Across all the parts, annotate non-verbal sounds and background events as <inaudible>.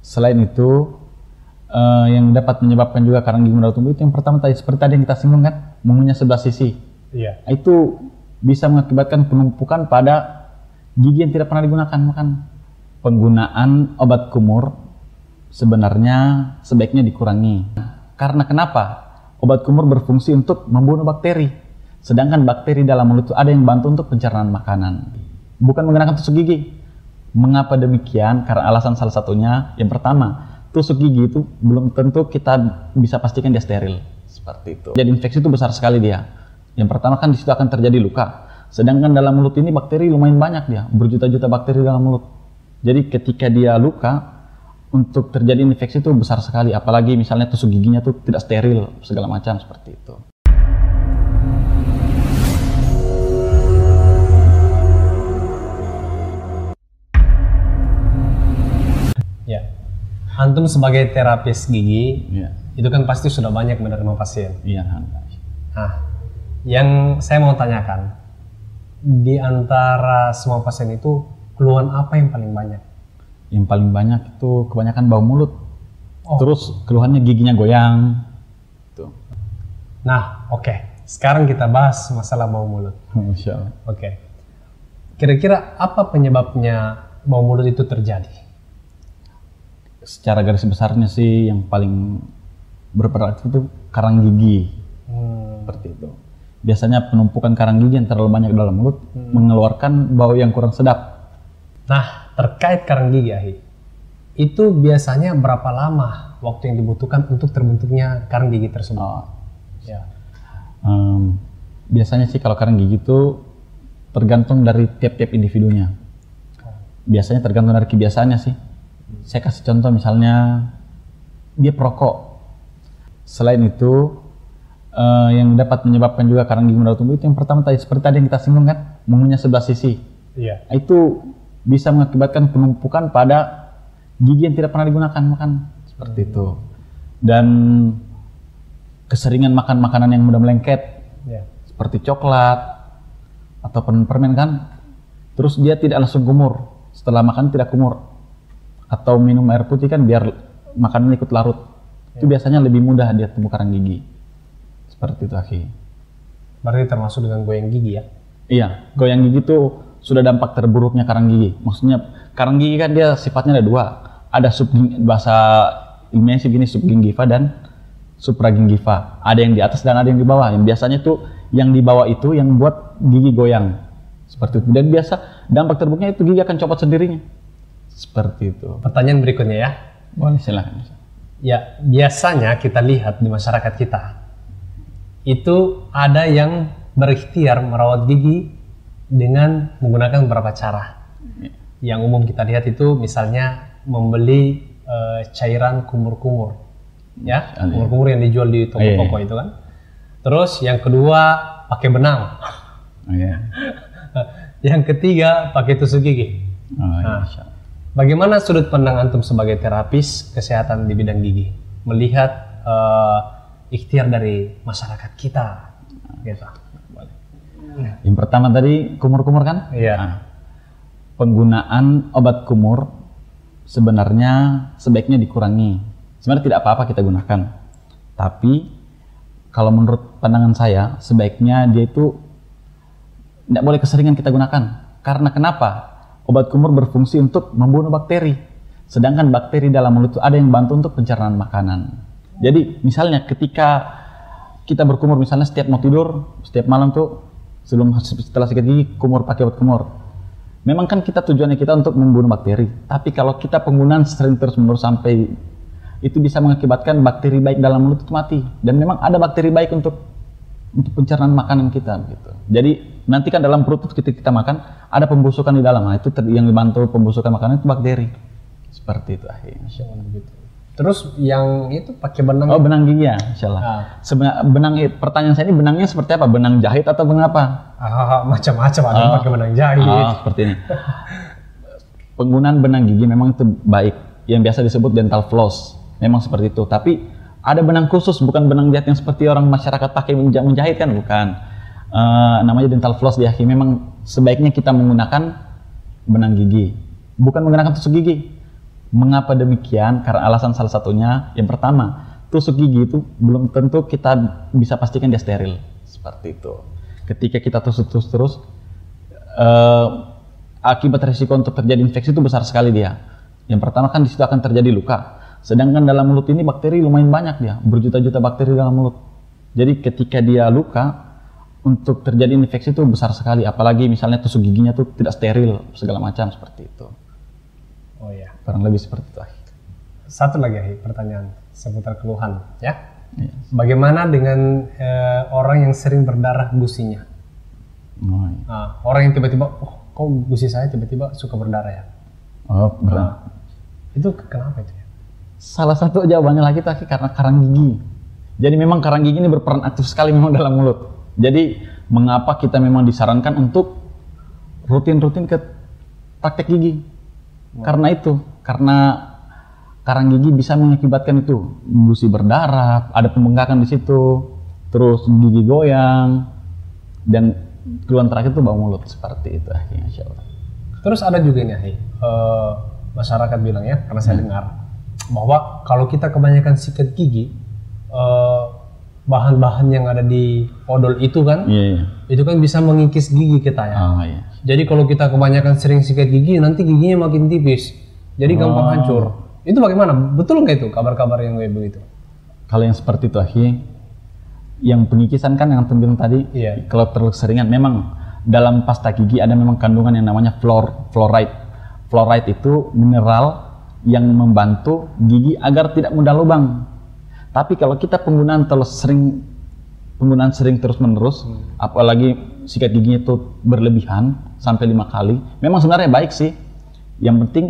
Selain itu, uh, yang dapat menyebabkan juga karang gigi mudah tumbuh itu yang pertama tadi seperti tadi yang kita singgung kan, mengunyah sebelah sisi. Iya. Itu bisa mengakibatkan penumpukan pada gigi yang tidak pernah digunakan. Makan penggunaan obat kumur sebenarnya sebaiknya dikurangi. Karena kenapa? Obat kumur berfungsi untuk membunuh bakteri. Sedangkan bakteri dalam mulut itu ada yang bantu untuk pencernaan makanan. Bukan menggunakan tusuk gigi. Mengapa demikian? Karena alasan salah satunya, yang pertama, tusuk gigi itu belum tentu kita bisa pastikan dia steril. Seperti itu. Jadi infeksi itu besar sekali dia. Yang pertama kan di situ akan terjadi luka. Sedangkan dalam mulut ini bakteri lumayan banyak dia, berjuta-juta bakteri dalam mulut. Jadi ketika dia luka, untuk terjadi infeksi itu besar sekali. Apalagi misalnya tusuk giginya tuh tidak steril, segala macam seperti itu. Antum sebagai terapis gigi, Iya. itu kan pasti sudah banyak menerima pasien. Iya. Nah, yang saya mau tanyakan, di antara semua pasien itu keluhan apa yang paling banyak? Yang paling banyak itu kebanyakan bau mulut. Oh. Terus keluhannya giginya goyang. Tuh. Nah, oke. Sekarang kita bahas masalah bau mulut. Allah. Oke. Kira-kira apa penyebabnya bau mulut itu terjadi? Secara garis besarnya sih yang paling berperan itu karang gigi. Hmm, Seperti itu. Biasanya penumpukan karang gigi yang terlalu banyak dalam mulut mengeluarkan bau yang kurang sedap. Nah, terkait karang gigi, Ahi, itu biasanya berapa lama waktu yang dibutuhkan untuk terbentuknya karang gigi tersebut? Oh, Ya. Em, biasanya sih kalau karang gigi itu tergantung dari tiap-tiap individunya. Biasanya tergantung dari kebiasaannya sih. Saya kasih contoh misalnya dia perokok. Selain itu eh, yang dapat menyebabkan juga karang gigi mudah tumbuh itu yang pertama tadi seperti tadi yang kita singgung kan, mengunyah sebelah sisi. Iya. Itu bisa mengakibatkan penumpukan pada gigi yang tidak pernah digunakan makan seperti itu. Dan keseringan makan makanan yang mudah melengket Ya. seperti coklat atau permen-permen kan terus dia tidak langsung kumur setelah makan tidak kumur atau minum air putih kan biar makanan ikut larut. Itu biasanya lebih mudah dia tumbuh karang gigi. Seperti itu akhi Berarti termasuk dengan goyang gigi ya? iya goyang gigi itu sudah dampak terburuknya karang gigi. Maksudnya karang gigi kan dia sifatnya ada dua. Ada sub bahasa ilmiahnya sih gini subgingiva dan supragingiva ada yang di atas dan ada yang di bawah. Yang biasanya tuh yang di bawah itu yang buat gigi goyang. Seperti itu. Dan biasa dampak terburuknya itu gigi akan copot sendirinya seperti itu Pertanyaan berikutnya ya. boleh silahkan Ya, biasanya kita lihat di masyarakat kita itu ada yang berikhtiar merawat gigi dengan menggunakan beberapa cara. Yang umum kita lihat itu misalnya membeli eh, cairan kumur-kumur, ya, kumur-kumur yang dijual di toko-toko Iya, iya. itu kan. Terus yang kedua pakai benang, oh, iya. <laughs> yang ketiga pakai tusuk gigi. Oh, iya, Nah. Bagaimana sudut pandang antum sebagai terapis kesehatan di bidang gigi melihat eh, ikhtiar dari masyarakat kita? Gitu. yang pertama tadi kumur-kumur kan Iya. Nah, penggunaan obat kumur sebenarnya sebaiknya dikurangi. Sebenarnya tidak apa-apa kita gunakan. Tapi kalau menurut pandangan saya sebaiknya dia itu tidak boleh keseringan kita gunakan. Karena kenapa? Obat kumur berfungsi untuk membunuh bakteri. Sedangkan bakteri dalam mulut itu ada yang bantu untuk pencernaan makanan. Jadi misalnya ketika kita berkumur misalnya setiap mau tidur, setiap malam tuh sebelum setelah sikat gigi kumur pakai obat kumur. Memang kan kita tujuannya kita untuk membunuh bakteri. Tapi kalau kita penggunaan sering terus menerus sampai itu bisa mengakibatkan bakteri baik dalam mulut itu mati. Dan memang ada bakteri baik untuk untuk pencernaan makanan kita gitu. Jadi nanti kan dalam perut ketika kita makan ada pembusukan di dalam. Nah, itu yang dibantu pembusukan makanan itu bakteri. Seperti itu akhirnya. Gitu. Terus yang itu pakai benang Oh benang gigi ya, insyaallah. Ah. Sebenarnya benang pertanyaan saya ini benangnya seperti apa? Benang jahit atau benang apa? Ah, macam-macam ada yang Oh. pakai benang jahit. Oh, seperti ini. Penggunaan benang gigi memang itu baik, yang biasa disebut dental floss. Memang seperti itu. Tapi ada benang khusus, bukan benang jahit yang seperti orang masyarakat pakai menja- menjahit kan, bukan. Eh, namanya dental floss di akhir. Memang sebaiknya kita menggunakan benang gigi, bukan menggunakan tusuk gigi. Mengapa demikian? Karena alasan salah satunya yang pertama, tusuk gigi itu belum tentu kita bisa pastikan dia steril. Seperti itu. Ketika kita tusuk terus terus eh, akibat resiko untuk terjadi infeksi itu besar sekali dia. Yang pertama kan di situ akan terjadi luka. Sedangkan dalam mulut ini bakteri lumayan banyak dia, berjuta-juta bakteri dalam mulut. Jadi ketika dia luka, untuk terjadi infeksi itu besar sekali. Apalagi misalnya tusuk giginya tuh tidak steril, segala macam seperti itu. Oh iya. Kurang lebih seperti itu. Satu lagi Ahi, pertanyaan seputar keluhan ya. Iya. Bagaimana dengan eh, orang yang sering berdarah gusinya? Oh, iya. Nah, orang yang tiba-tiba, oh kok gusi saya tiba-tiba suka berdarah ya? Oh, berat. Itu kenapa itu ya? Salah satu jawabannya lagi tadi karena karang gigi. Jadi memang karang gigi ini berperan aktif sekali memang dalam mulut. Jadi mengapa kita memang disarankan untuk rutin-rutin ke praktek gigi? Karena itu, karena karang gigi bisa mengakibatkan itu gusi berdarah, ada pembengkakan di situ, terus gigi goyang, dan keluhan terakhir itu bau mulut seperti itu. Insya Allah. Terus ada juga nih, Ahi, eh, masyarakat bilang ya, karena saya dengar bahwa kalau kita kebanyakan sikat gigi, eh, bahan-bahan yang ada di odol itu kan, Iya, iya. itu kan bisa mengikis gigi kita ya. Oh, iya. Jadi kalau kita kebanyakan sering sikat gigi, nanti giginya makin tipis, jadi gampang hancur. Itu bagaimana? Betul nggak itu kabar-kabar yang kayak begitu? Kalau yang seperti itu, Ahi, yang pengikisan kan yang bilang tadi, Iya. kalau terlalu seringan, memang dalam pasta gigi ada memang kandungan yang namanya fluor, fluoride. Fluoride itu mineral yang membantu gigi agar tidak mudah lubang. Tapi kalau kita penggunaan terlalu sering penggunaan sering terus menerus, apalagi sikat giginya itu berlebihan sampai lima kali, memang sebenarnya baik sih. Yang penting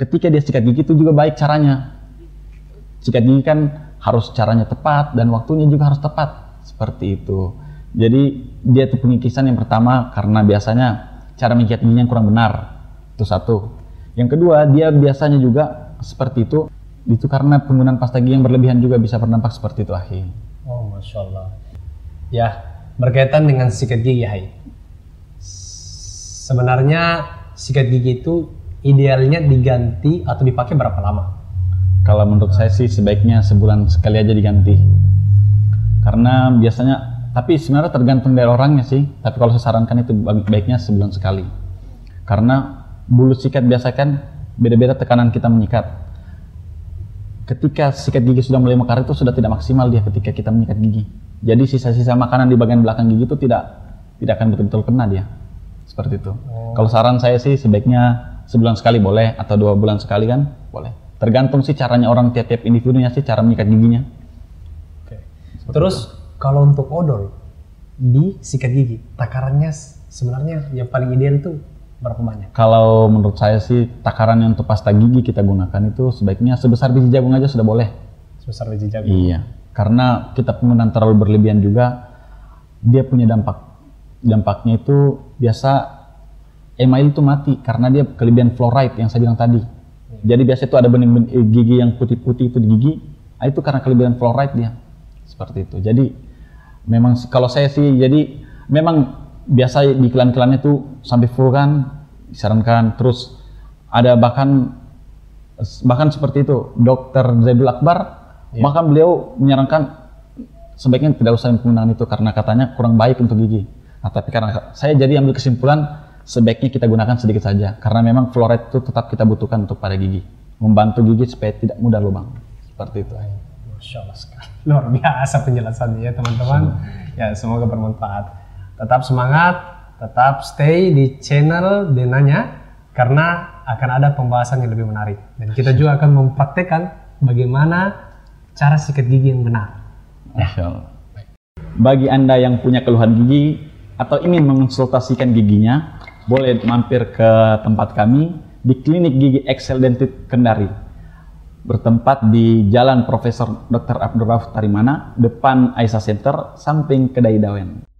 ketika dia sikat gigi itu juga baik caranya. Sikat gigi kan harus caranya tepat dan waktunya juga harus tepat seperti itu. Jadi dia itu pengikisan yang pertama karena biasanya cara mengikat giginya kurang benar. Itu satu. Yang kedua, dia biasanya juga seperti itu itu karena penggunaan pasta gigi yang berlebihan juga bisa berdampak seperti itu akhir. Oh, masya Allah. Ya, berkaitan dengan sikat gigi, Hai. Sebenarnya sikat gigi itu idealnya diganti atau dipakai berapa lama? Kalau menurut saya sih sebaiknya sebulan sekali aja diganti. Karena biasanya, tapi sebenarnya tergantung dari orangnya sih. Tapi kalau saya sarankan itu baiknya sebulan sekali. Karena bulu sikat biasa kan beda-beda tekanan kita menyikat. Ketika sikat gigi sudah mulai mekar itu sudah tidak maksimal dia ketika kita menyikat gigi. Jadi sisa-sisa makanan di bagian belakang gigi itu tidak tidak akan betul-betul kena dia. Seperti itu. Kalau saran saya sih sebaiknya sebulan sekali boleh atau dua bulan sekali kan boleh. Tergantung sih caranya orang tiap-tiap individunya sih cara menyikat giginya. Oke. Terus kalau untuk odol di sikat gigi, takarannya sebenarnya yang paling ideal itu berapa banyak? Kalau menurut saya sih takaran yang untuk pasta gigi kita gunakan itu sebaiknya sebesar biji jagung aja sudah boleh. Sebesar biji jagung. Iya. Karena kita penggunaan terlalu berlebihan juga dia punya dampak. Dampaknya itu biasa email itu mati karena dia kelebihan fluoride yang saya bilang tadi. Jadi biasa itu ada bening-bening gigi yang putih-putih itu di gigi, ah, itu karena kelebihan fluoride dia. Seperti itu. Jadi memang kalau saya sih jadi memang biasa di iklan-iklannya itu sampai full kan disarankan terus ada bahkan bahkan seperti itu dokter Zaidul Akbar bahkan beliau menyarankan sebaiknya tidak usah penggunaan itu karena katanya kurang baik untuk gigi. Nah, tapi karena saya jadi ambil kesimpulan sebaiknya kita gunakan sedikit saja karena memang fluoride itu tetap kita butuhkan untuk pada gigi, membantu gigi supaya tidak mudah lubang. Seperti itu. Masya Allah sekali. Luar biasa penjelasannya ya teman-teman. Ya semoga bermanfaat. Tetap semangat, tetap stay di channel Denanya karena akan ada pembahasan yang lebih menarik. Dan kita juga akan mempraktekkan bagaimana cara sikat gigi yang benar. Masya. Bagi Anda yang punya keluhan gigi atau ingin mengonsultasikan giginya, boleh mampir ke tempat kami di Klinik Gigi Excel Dentit Kendari. Bertempat di Jalan Profesor Dr. Abdul Rauf Tarimana, depan Aisyah Center, samping Kedai Dawen.